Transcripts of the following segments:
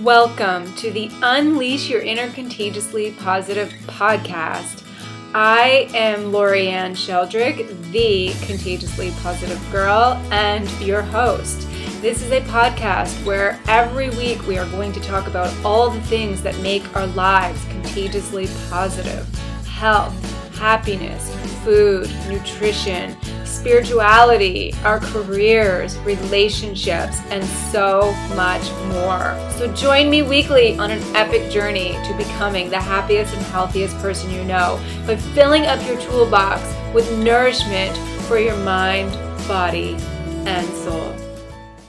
Welcome to the Unleash Your Inner Contagiously Positive podcast. I am Lorianne Sheldrick, the contagiously positive girl, and your host. This is a podcast where every week we are going to talk about all the things that make our lives contagiously positive health, happiness, food, nutrition, spirituality, our careers, relationships, and so much more. So join me weekly on an epic journey to becoming the happiest and healthiest person you know by filling up your toolbox with nourishment for your mind, body, and soul.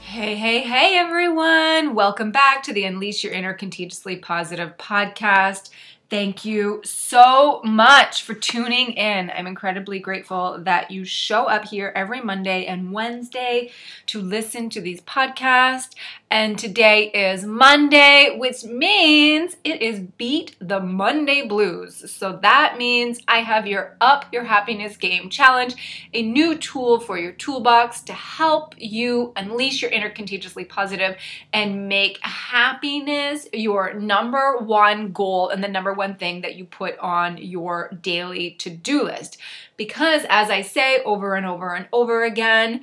Hey, hey, hey, everyone. Welcome back to the Unleash Your Inner Contagiously Positive podcast. Thank you so much for tuning in. I'm incredibly grateful that you show up here every Monday and Wednesday to listen to these podcasts. And today is Monday, which means it is Beat the Monday Blues. So that means I have your Up Your Happiness Game challenge, a new tool for your toolbox to help you unleash your inner contagiously positive and make happiness your number one goal and the number one thing that you put on your daily to do list. Because, as I say over and over and over again,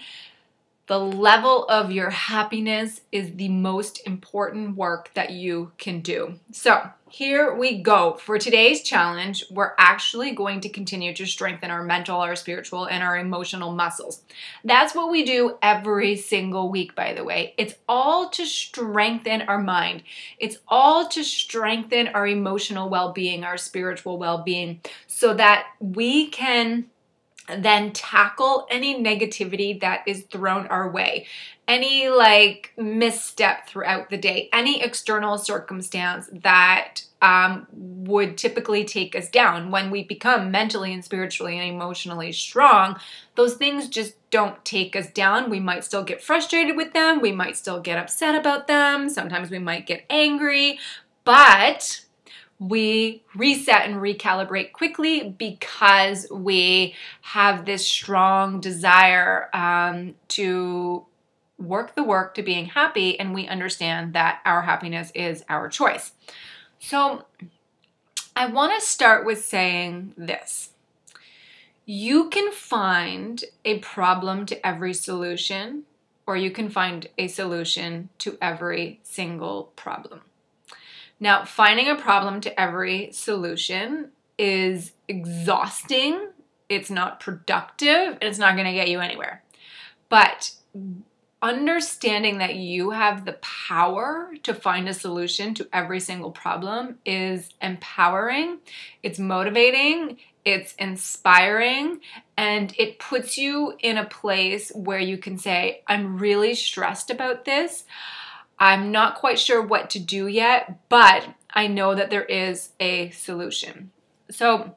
the level of your happiness is the most important work that you can do. So, here we go. For today's challenge, we're actually going to continue to strengthen our mental, our spiritual, and our emotional muscles. That's what we do every single week, by the way. It's all to strengthen our mind, it's all to strengthen our emotional well being, our spiritual well being, so that we can then tackle any negativity that is thrown our way, any like misstep throughout the day, any external circumstance that um, would typically take us down. When we become mentally and spiritually and emotionally strong, those things just don't take us down. We might still get frustrated with them, we might still get upset about them, sometimes we might get angry, but we reset and recalibrate quickly because we have this strong desire um, to work the work to being happy, and we understand that our happiness is our choice. So, I want to start with saying this. You can find a problem to every solution, or you can find a solution to every single problem. Now, finding a problem to every solution is exhausting, it's not productive, and it's not going to get you anywhere. But understanding that you have the power to find a solution to every single problem is empowering, it's motivating, it's inspiring, and it puts you in a place where you can say, I'm really stressed about this. I'm not quite sure what to do yet, but I know that there is a solution. So,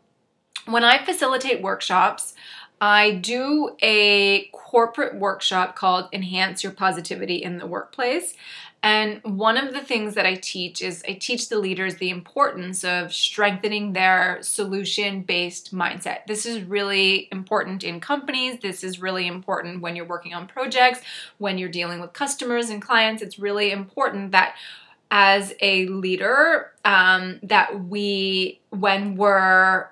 when I facilitate workshops, I do a corporate workshop called Enhance Your Positivity in the Workplace. And one of the things that I teach is I teach the leaders the importance of strengthening their solution based mindset. This is really important in companies. This is really important when you're working on projects, when you're dealing with customers and clients. It's really important that as a leader, um, that we, when we're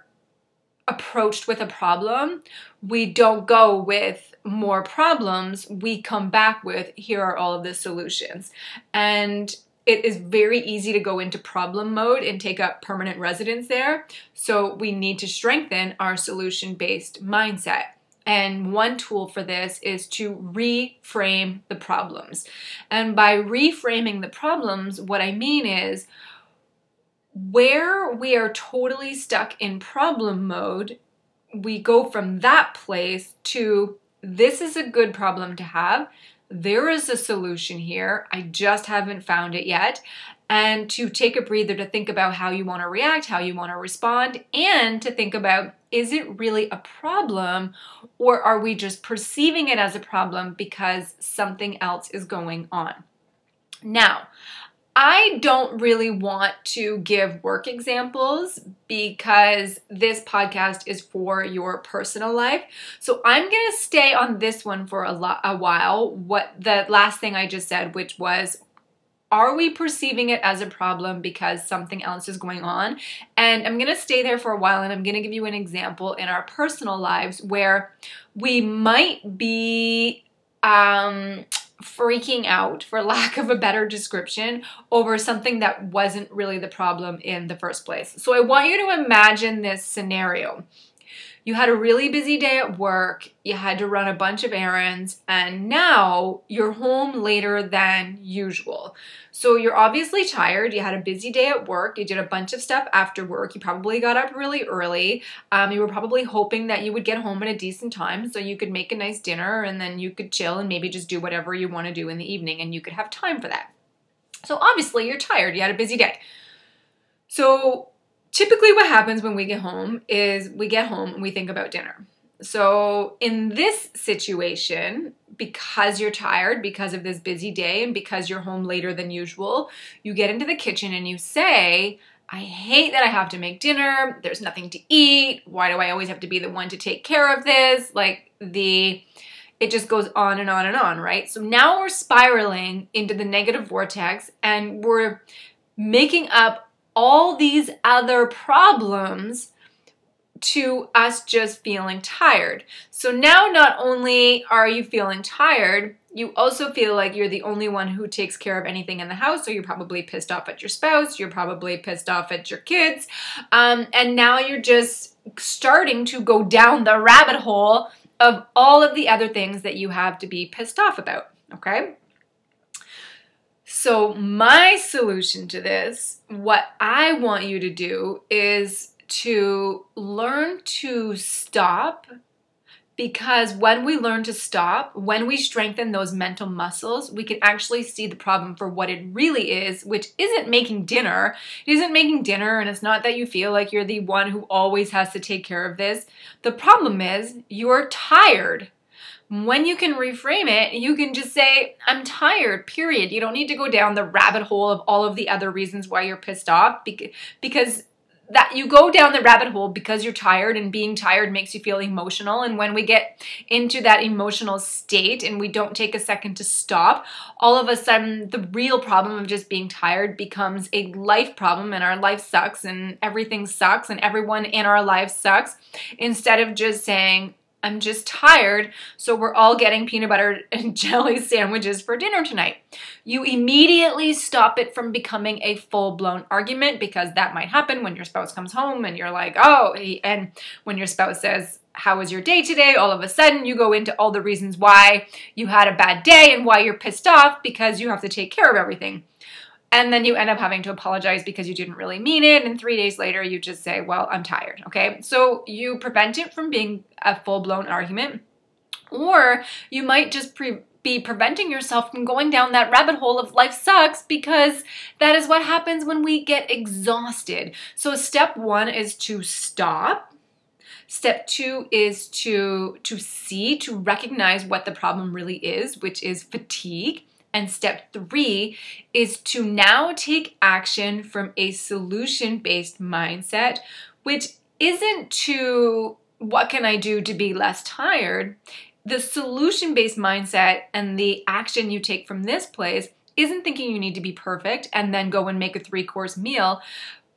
approached with a problem, we don't go with more problems. We come back with here are all of the solutions. And it is very easy to go into problem mode and take up permanent residence there. So we need to strengthen our solution based mindset. And one tool for this is to reframe the problems. And by reframing the problems, what I mean is where we are totally stuck in problem mode, we go from that place to this is a good problem to have. There is a solution here. I just haven't found it yet. And to take a breather to think about how you want to react, how you want to respond, and to think about is it really a problem or are we just perceiving it as a problem because something else is going on? Now, I don't really want to give work examples because this podcast is for your personal life. So I'm going to stay on this one for a, lo- a while. What the last thing I just said, which was are we perceiving it as a problem because something else is going on? And I'm going to stay there for a while and I'm going to give you an example in our personal lives where we might be um, freaking out, for lack of a better description, over something that wasn't really the problem in the first place. So I want you to imagine this scenario you had a really busy day at work, you had to run a bunch of errands, and now you're home later than usual. So you're obviously tired. You had a busy day at work. You did a bunch of stuff after work. You probably got up really early. Um, you were probably hoping that you would get home at a decent time so you could make a nice dinner and then you could chill and maybe just do whatever you want to do in the evening and you could have time for that. So obviously you're tired. You had a busy day. So typically what happens when we get home is we get home and we think about dinner. So, in this situation, because you're tired, because of this busy day, and because you're home later than usual, you get into the kitchen and you say, I hate that I have to make dinner. There's nothing to eat. Why do I always have to be the one to take care of this? Like, the it just goes on and on and on, right? So now we're spiraling into the negative vortex and we're making up all these other problems to us just feeling tired. So now not only are you feeling tired, you also feel like you're the only one who takes care of anything in the house. So you're probably pissed off at your spouse, you're probably pissed off at your kids, um, and now you're just starting to go down the rabbit hole of all of the other things that you have to be pissed off about. Okay? So, my solution to this, what I want you to do is to learn to stop because when we learn to stop, when we strengthen those mental muscles, we can actually see the problem for what it really is, which isn't making dinner. It isn't making dinner, and it's not that you feel like you're the one who always has to take care of this. The problem is you're tired. When you can reframe it, you can just say, I'm tired, period. You don't need to go down the rabbit hole of all of the other reasons why you're pissed off because that you go down the rabbit hole because you're tired and being tired makes you feel emotional and when we get into that emotional state and we don't take a second to stop all of a sudden the real problem of just being tired becomes a life problem and our life sucks and everything sucks and everyone in our life sucks instead of just saying I'm just tired, so we're all getting peanut butter and jelly sandwiches for dinner tonight. You immediately stop it from becoming a full blown argument because that might happen when your spouse comes home and you're like, oh, and when your spouse says, how was your day today? All of a sudden, you go into all the reasons why you had a bad day and why you're pissed off because you have to take care of everything and then you end up having to apologize because you didn't really mean it. And three days later you just say well i'm tired okay? So you prevent it from being a full-blown argument or you might just pre- be preventing yourself from going down that rabbit hole of life sucks because that is what happens when we get exhausted. So step one is to stop. Step two is to to see, to recognize what the problem really is, which is fatigue. And step three is to now take action from a solution based mindset, which isn't to what can I do to be less tired? The solution based mindset and the action you take from this place isn't thinking you need to be perfect and then go and make a three course meal,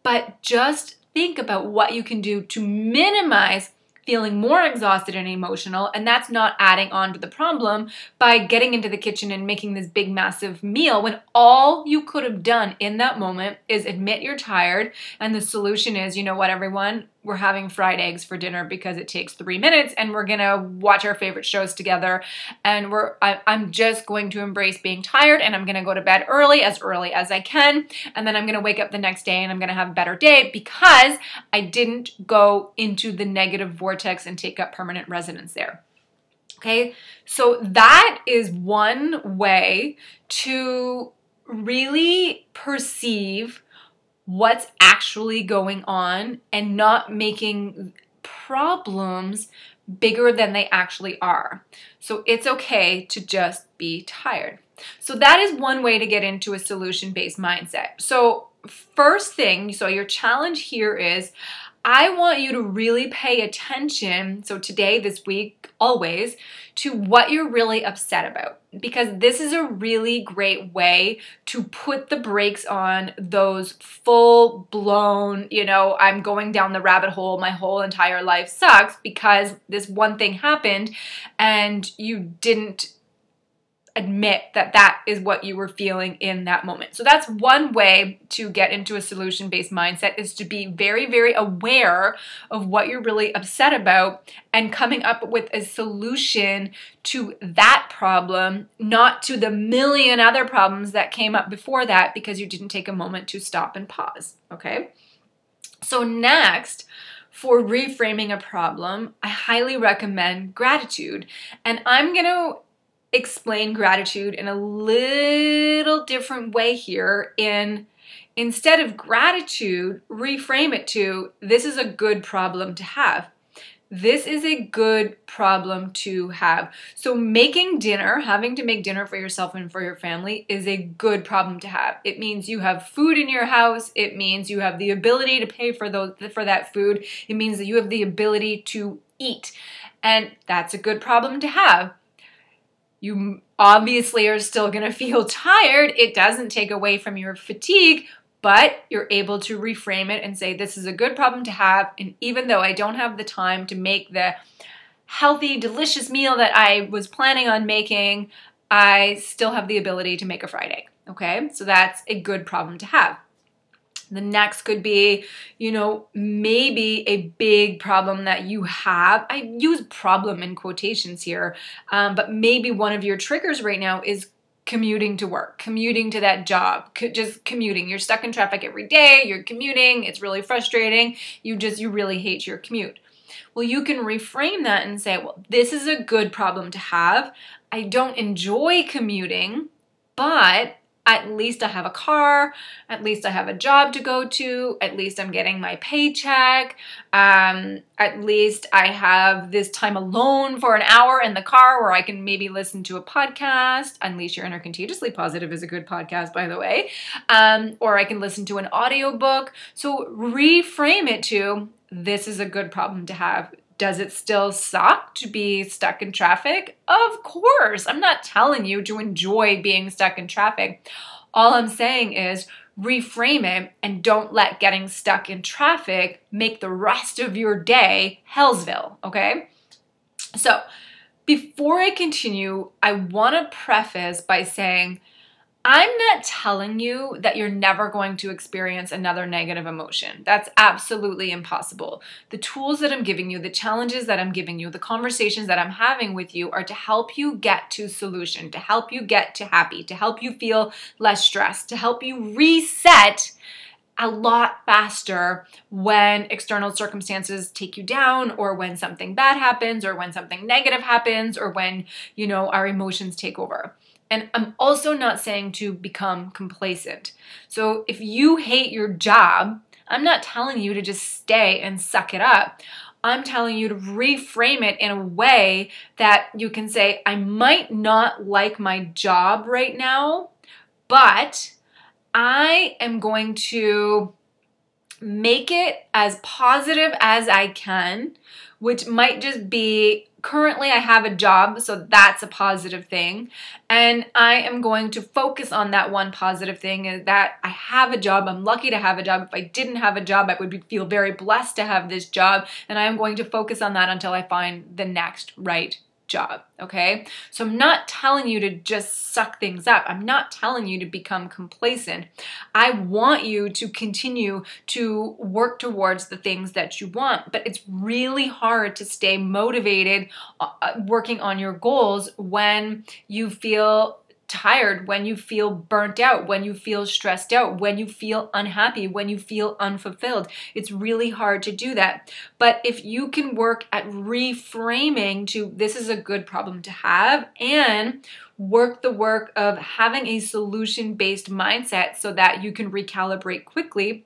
but just think about what you can do to minimize feeling more exhausted and emotional, and that's not adding on to the problem by getting into the kitchen and making this big, massive meal when all you could have done in that moment is admit you're tired. And the solution is, you know what, everyone? We're having fried eggs for dinner because it takes three minutes and we're gonna watch our favorite shows together. And we're I, i'm just going to embrace being tired and i'm gonna go to bed early as early as i can. And then i'm gonna wake up the next day and i'm gonna have a better day because i didn't go into the negative vortex and take up permanent residence there. Okay? So that is one way to really perceive what's actually going on and not making problems bigger than they actually are. So it's okay to just be tired. So that is one way to get into a solution based mindset. So, first thing, so your challenge here is I want you to really pay attention. So, today, this week, always, to what you're really upset about. Because this is a really great way to put the brakes on those full blown, you know, I'm going down the rabbit hole, my whole entire life sucks because this one thing happened and you didn't admit that that is what you were feeling in that moment. So that's one way to get into a solution based mindset is to be very very aware of what you're really upset about and coming up with a solution to that problem, not to the million other problems that came up before that because you didn't take a moment to stop and pause, okay? So next, for reframing a problem, I highly recommend gratitude. And I'm going to explain gratitude in a little different way here in instead of gratitude reframe it to this is a good problem to have this is a good problem to have. So, making dinner, having to make dinner for yourself and for your family, is a good problem to have. It means you have food in your house. It means you have the ability to pay for those for that food. It means that you have the ability to eat, and that's a good problem to have. You obviously are still going to feel tired. It doesn't take away from your fatigue, but you're able to reframe it and say, This is a good problem to have. And even though I don't have the time to make the healthy, delicious meal that I was planning on making, I still have the ability to make a fried egg. Okay, so that's a good problem to have. The next could be, you know, maybe a big problem that you have. I use problem in quotations here, um, but maybe one of your triggers right now is commuting to work, commuting to that job, just commuting. You're stuck in traffic every day, you're commuting, it's really frustrating. You just, you really hate your commute. Well, you can reframe that and say, well, this is a good problem to have. I don't enjoy commuting, but at least I have a car, at least I have a job to go to, at least I'm getting my paycheck, um, at least I have this time alone for an hour in the car where I can maybe listen to a podcast. Unleash Your Inner Contagiously Positive is a good podcast, by the way. Um, or I can listen to an audiobook. So reframe it to this is a good problem to have does it still suck to be stuck in traffic? Of course. I'm not telling you to enjoy being stuck in traffic. All I'm saying is reframe it and don't let getting stuck in traffic make the rest of your day Hellsville, okay? So, before I continue, I want to preface by saying I'm not telling you that you're never going to experience another negative emotion. That's absolutely impossible. The tools that I'm giving you, the challenges that I'm giving you, the conversations that I'm having with you are to help you get to solution, to help you get to happy, to help you feel less stressed, to help you reset a lot faster when external circumstances take you down or when something bad happens or when something negative happens or when, you know, our emotions take over. And I'm also not saying to become complacent. So if you hate your job, I'm not telling you to just stay and suck it up. I'm telling you to reframe it in a way that you can say, I might not like my job right now, but I am going to make it as positive as I can, which might just be currently I have a job, so that's a positive thing. And I am going to focus on that one positive thing is that I have a job. I'm lucky to have a job. If I didn't have a job, I would be, feel very blessed to have this job. And I am going to focus on that until I find the next right job, okay? So I'm not telling you to just suck things up. I'm not telling you to become complacent. I want you to continue to work towards the things that you want, but it's really hard to stay motivated uh, working on your goals when you feel tired, when you feel burnt out, when you feel stressed out, when you feel unhappy, when you feel unfulfilled. It's really hard to do that. But if you can work at reframing to this is a good problem to have and work the work of having a solution based mindset so that you can recalibrate quickly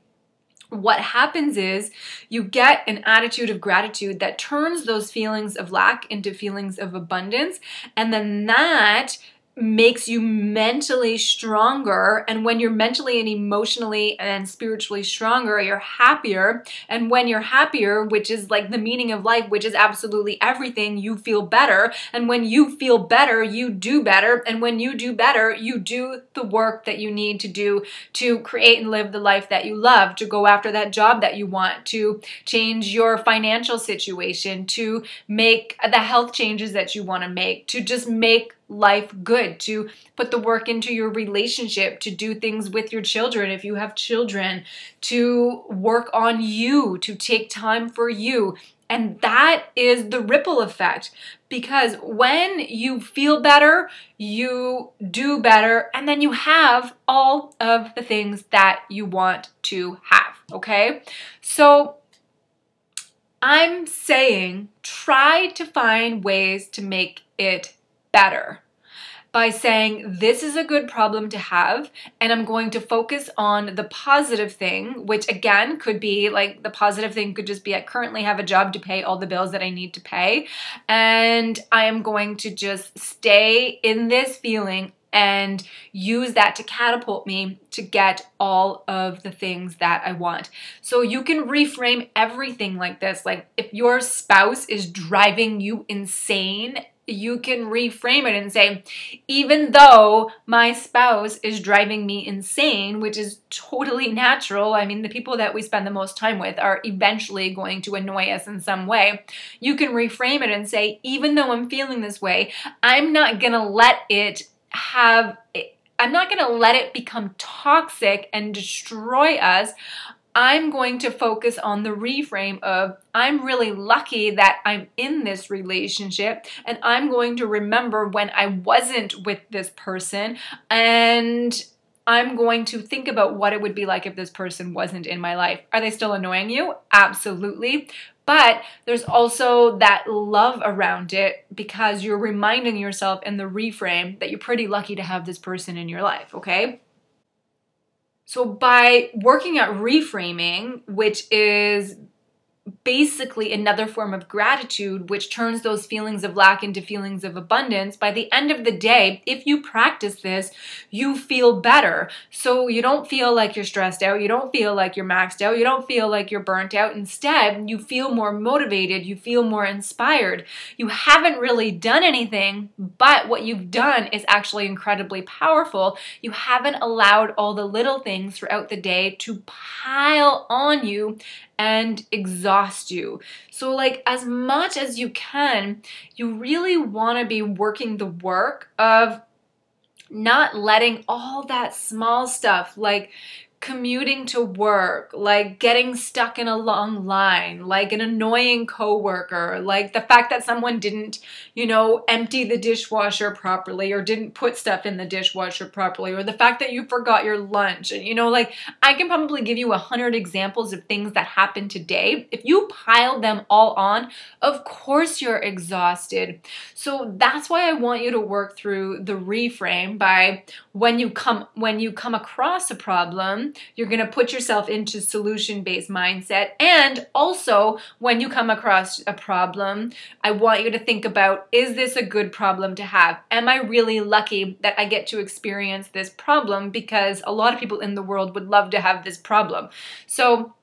what happens is you get an attitude of gratitude that turns those feelings of lack into feelings of abundance. And then that makes you mentally stronger. And when you're mentally and emotionally and spiritually stronger, you're happier. And when you're happier, which is like the meaning of life, which is absolutely everything, you feel better. And when you feel better, you do better. And when you do better, you do the work that you need to do to create and live the life that you love, to go after that job that you want, to change your financial situation, to make the health changes that you want to make, to just make life good, to put the work into your relationship, to do things with your children if you have children, to work on you, to take time for you. And that is the ripple effect because when you feel better, you do better, and then you have all of the things that you want to have. Okay? So I'm saying try to find ways to make it better by saying, This is a good problem to have, and I'm going to focus on the positive thing, which again could be like the positive thing could just be I currently have a job to pay all the bills that I need to pay, and I am going to just stay in this feeling and use that to catapult me to get all of the things that I want. So you can reframe everything like this. Like if your spouse is driving you insane you can reframe it and say, even though my spouse is driving me insane, which is totally natural, I mean, the people that we spend the most time with are eventually going to annoy us in some way. You can reframe it and say, even though I'm feeling this way, I'm not gonna let it have. I'm not going to let it become toxic and destroy us. I'm going to focus on the reframe of I'm really lucky that I'm in this relationship and I'm going to remember when I wasn't with this person and I'm going to think about what it would be like if this person wasn't in my life. Are they still annoying you? Absolutely. But there's also that love around it because you're reminding yourself in the reframe that you're pretty lucky to have this person in your life, okay? So, by working at reframing, which is basically another form of gratitude, which turns those feelings of lack into feelings of abundance. By the end of the day, if you practice this, you feel better. So you don't feel like you're stressed out, you don't feel like you're maxed out, you don't feel like you're burnt out. Instead, you feel more motivated, you feel more inspired. You haven't really done anything, but what you've done is actually incredibly powerful. You haven't allowed all the little things throughout the day to pile on you and exhaust you. So, like, as much as you can, you really want to be working the work of not letting all that small stuff like commuting to work, like getting stuck in a long line, like an annoying coworker, like the fact that someone didn't, you know, empty the dishwasher properly or didn't put stuff in the dishwasher properly, or the fact that you forgot your lunch. And, you know, like I can probably give you a hundred examples of things that happened today. If you pile them all on, of course you're exhausted. So that's why I want you to work through the reframe by when you come when you come across a problem you're going to put yourself into solution based mindset. And also, when you come across a problem, I want you to think about is this a good problem to have? Am I really lucky that I get to experience this problem? Because a lot of people in the world would love to have this problem. So,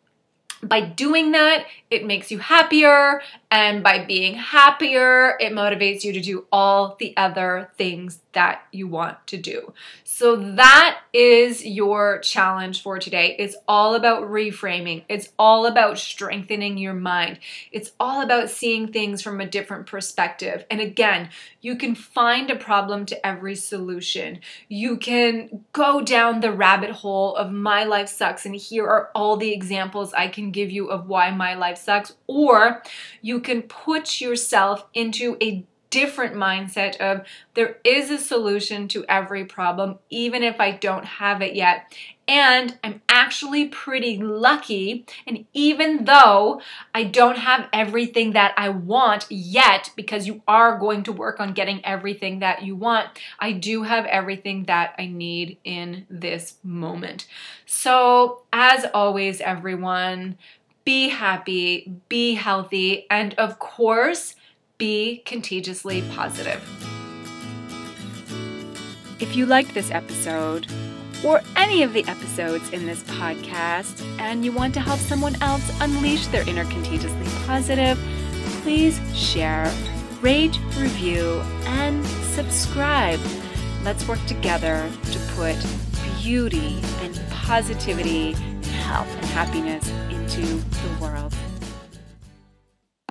by doing that, it makes you happier. And by being happier, it motivates you to do all the other things that you want to do. So that is your challenge for today. It's all about reframing. It's all about strengthening your mind. It's all about seeing things from a different perspective. And again, you can find a problem to every solution. You can go down the rabbit hole of my life sucks and here are all the examples I can give you of why my life sucks or you can put yourself into a different mindset of there is a solution to every problem, even if I don't have it yet. And I'm actually pretty lucky. And even though I don't have everything that I want yet, because you are going to work on getting everything that you want, I do have everything that I need in this moment. So, as always, everyone, be happy, be healthy, and of course, be contagiously positive. If you liked this episode, or any of the episodes in this podcast, and you want to help someone else unleash their inner contagiously positive, please share, rate, review, and subscribe. Let's work together to put beauty and positivity, health and happiness into the world.